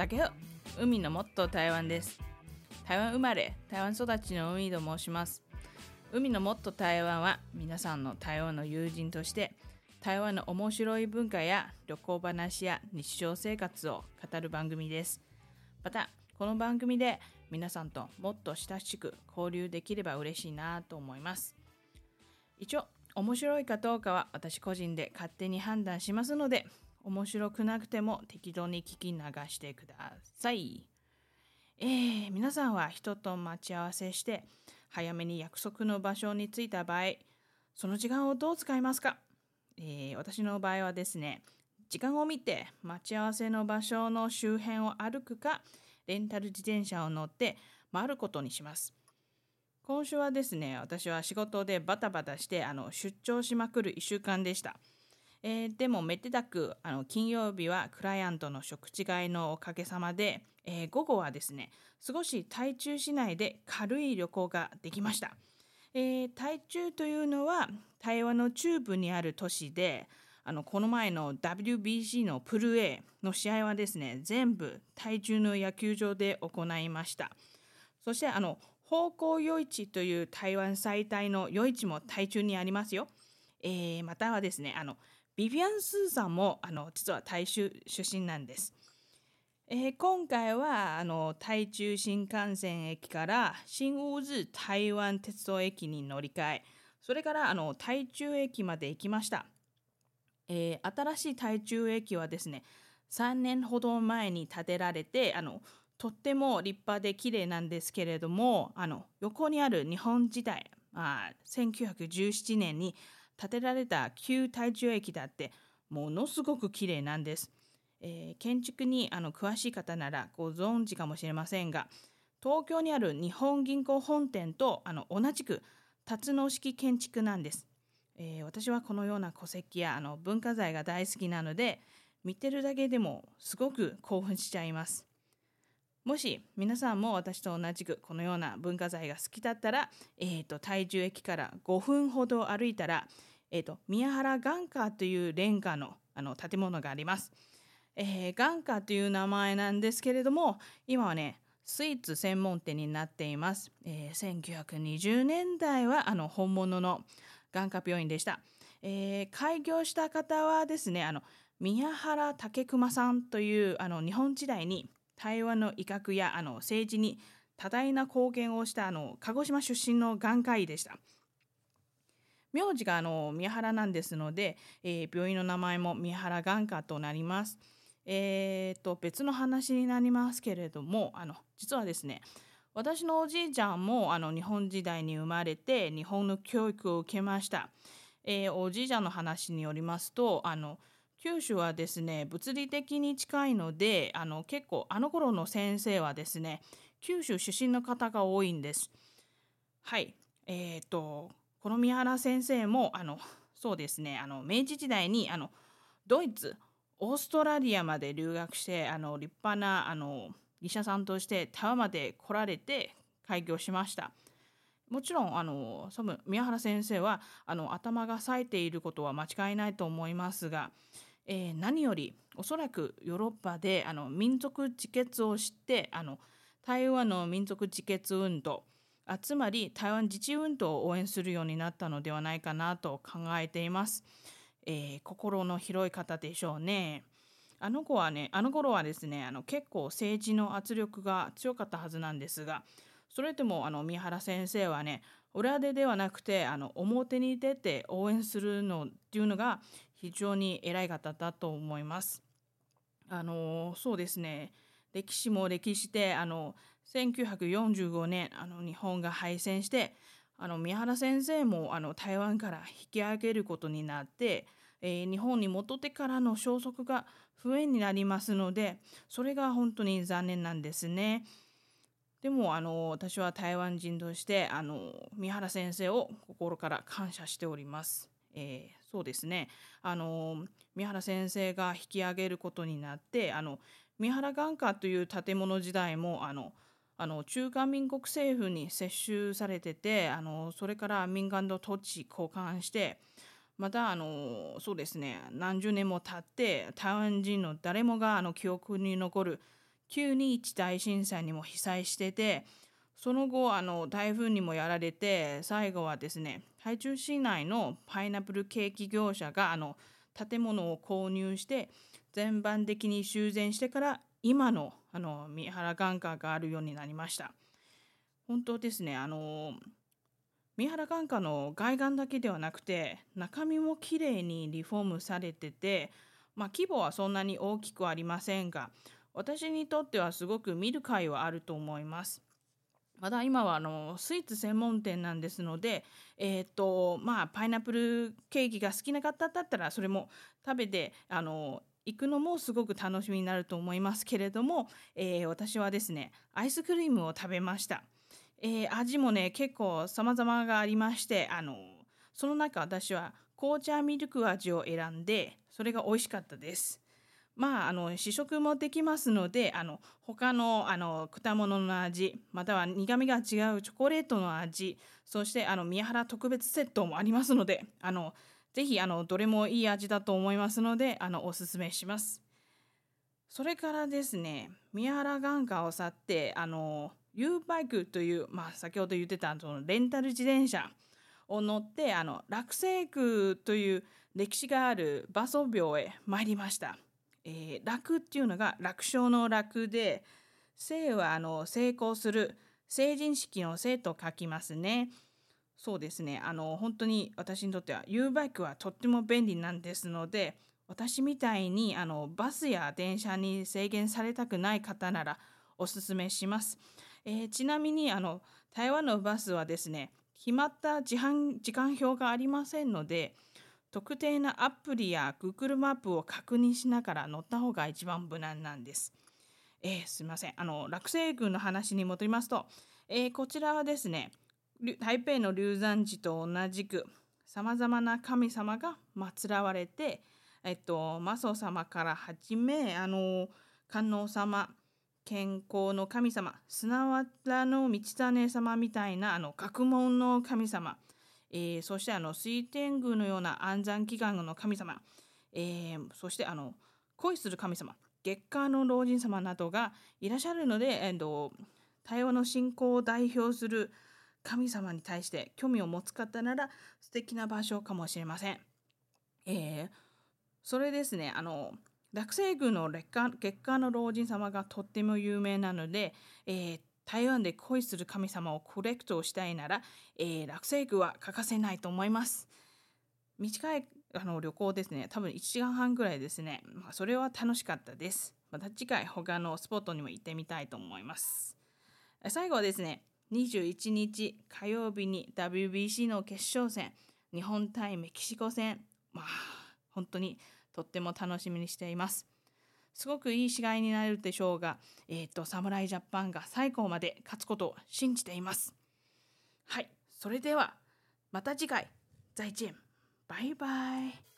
大家好海のもっと台湾です。台湾生まれ台湾育ちの海と申します。海のもっと台湾は皆さんの台湾の友人として台湾の面白い文化や旅行話や日常生活を語る番組です。またこの番組で皆さんともっと親しく交流できれば嬉しいなと思います。一応面白いかどうかは私個人で勝手に判断しますので面白くなくても適当に聞き流してください。えー、皆さんは人と待ち合わせして早めに約束の場所に着いた場合、その時間をどう使いますか、えー、私の場合はですね、時間を見て待ち合わせの場所の周辺を歩くか、レンタル自転車を乗って回ることにします。今週はですね、私は仕事でバタバタしてあの出張しまくる1週間でした。えー、でもめでたくあの金曜日はクライアントの食事会のおかげさまで、えー、午後はですね少し台中市内で軽い旅行ができました、えー、台中というのは台湾の中部にある都市であのこの前の WBC のプル A の試合はですね全部台中の野球場で行いました。そしてあの方向夜市という台湾最大の夜市も台中にありますよ、えー、またはですねあのビビアン・スーさんもあの実は台州出身なんです。えー、今回はあの台中新幹線駅から新烏津台湾鉄道駅に乗り換えそれからあの台中駅まで行きました、えー、新しい台中駅はですね3年ほど前に建てられてあのとっても立派で綺麗なんですけれどもあの横にある日本時代あ1917年に建てられた旧台中駅だってものすごく綺麗なんです。えー、建築にあの詳しい方ならご存知かもしれませんが東京にある日本銀行本店とあの同じく辰野式建築なんです。えー、私はこのような戸籍やあの文化財が大好きなので見てるだけでもすごく興奮しちゃいます。もし皆さんも私と同じくこのような文化財が好きだったら、えーと、台中駅から5分ほど歩いたら、えーと、宮原眼科というレンガのあの建物があります。えー、眼科という名前なんですけれども今はねスイーツ専門店になっています。えー、1920年代はあの本物の眼科病院でした。えー、開業した方はですねあの宮原武隈さんというあの日本時代に台湾の威嚇やあの政治に多大な貢献をしたあの鹿児島出身の眼科医でした。名字があの宮原なんですので、えー、病院の名前も宮原眼科となります。えーと、別の話になりますけれどもあの実はですね私のおじいちゃんもあの日本時代に生まれて日本の教育を受けました。えー、おじいちゃんの話によりますとあの九州はですね物理的に近いのであの結構あの頃の先生はですね九州出身の方が多いんです。はいえーと、この三原先生もあのそうですねあの明治時代にあのドイツオーストラリアまで留学してあの立派なあの医者さんとして台湾まで来られて開業しました。もちろんあの多分宮原先生はあの頭が冴えていることは間違いないと思いますがえー、何よりおそらくヨーロッパであの民族自決を知ってあの台湾の民族自決運動つまり台湾自治運動を応援するようになったのではないかなと考えています。えー、心の広い方でしょうね。あの子はね、あの頃はですね、あの結構政治の圧力が強かったはずなんですが、それでもあの三原先生はね、裏手ではなくてあの表に出て応援するのっていうのが非常に偉い方だと思います。あのそうですね歴史も歴史であの1945年あの日本が敗戦してあの宮原先生もあの台湾から引き上げることになって、えー、日本に戻ってからの消息が不縁になりますのでそれが本当に残念なんですね。でもあの私は台湾人としてあの三原先生を心から感謝しております。えー、そうですねあの三原先生が引き上げることになってあの三原眼科という建物時代もあのあの中華民国政府に接収されててあのそれから民間の土地交換してまたあのそうですね何十年も経って台湾人の誰もがあの記憶に残る921大震災にも被災しててその後あの台風にもやられて最後はですね台中市内のパイナップルケーキ業者があの建物を購入して全般的に修繕してから今のあの三原眼科があるようになりました。本当ですねあの三原眼科の外観だけではなくて中身もきれいにリフォームされてて、まあ、規模はそんなに大きくありませんが私にとってはすごく見る会はあると思います。まだ今はあのスイーツ専門店なんですので、えーとまあ、パイナップルケーキが好きな方だったらそれも食べてあの行くのもすごく楽しみになると思いますけれども、えー、私はですねアイスクリームを食べました。えー、味もね結構様々がありましてあのその中私は紅茶ミルク味を選んでそれが美味しかったです。まあ、あの試食もできますのであの他のあの果物の味または苦みが違うチョコレートの味そしてあの宮原特別セットもありますのであのぜひあのどれもいい味だと思いますのであのおすすめします。それからですね宮原眼科を去ってあの U バイクという、まあ、先ほど言ってたそのレンタル自転車を乗ってあの落成区という歴史がある馬祖廟へ参りました。えー、楽っていうのが楽勝の楽で生はあの成功する成人式の生と書きますね。そうですねあの本当に私にとっては U バイクはとっても便利なんですので私みたいにあのバスや電車に制限されたくない方ならおすすめします。えー、ちなみにあの台湾のバスはですね決まった時時間表がありませんので特定なアプリや Google マップを確認しながら乗った方が一番無難なんです。えー、すみません。あの、落成宮の話に戻りますと、えー、こちらはですね、台北の龍山寺と同じく、さまざまな神様が祀られて、えっと、マソ様からはじめ、あの、観音様、健康の神様、砂綿の道種様みたいな、あの、学問の神様、えー、そしてあの水天宮のような安産祈願の神様、えー、そしてあの恋する神様月下の老人様などがいらっしゃるので、えー、台湾の信仰を代表する神様に対して興味を持つ方なら素敵な場所かもしれません。えー、それですねあの落成宮の月下の老人様がとっても有名なので、えー、台湾で恋する神様をコレクトしたいなら、えー、落成具は欠かせないと思います。短いあの旅行ですね、多分1時間半ぐらいですね。まあ、それは楽しかったです。また次回他のスポットにも行ってみたいと思います。最後はですね、21日火曜日に WBC の決勝戦、日本対メキシコ戦、まあ本当にとっても楽しみにしています。すごくいい試合になるでしょうが、えっ、ー、と、侍ジャパンが最後まで勝つことを信じています。はい、それでは、また次回、再见。バイバイ。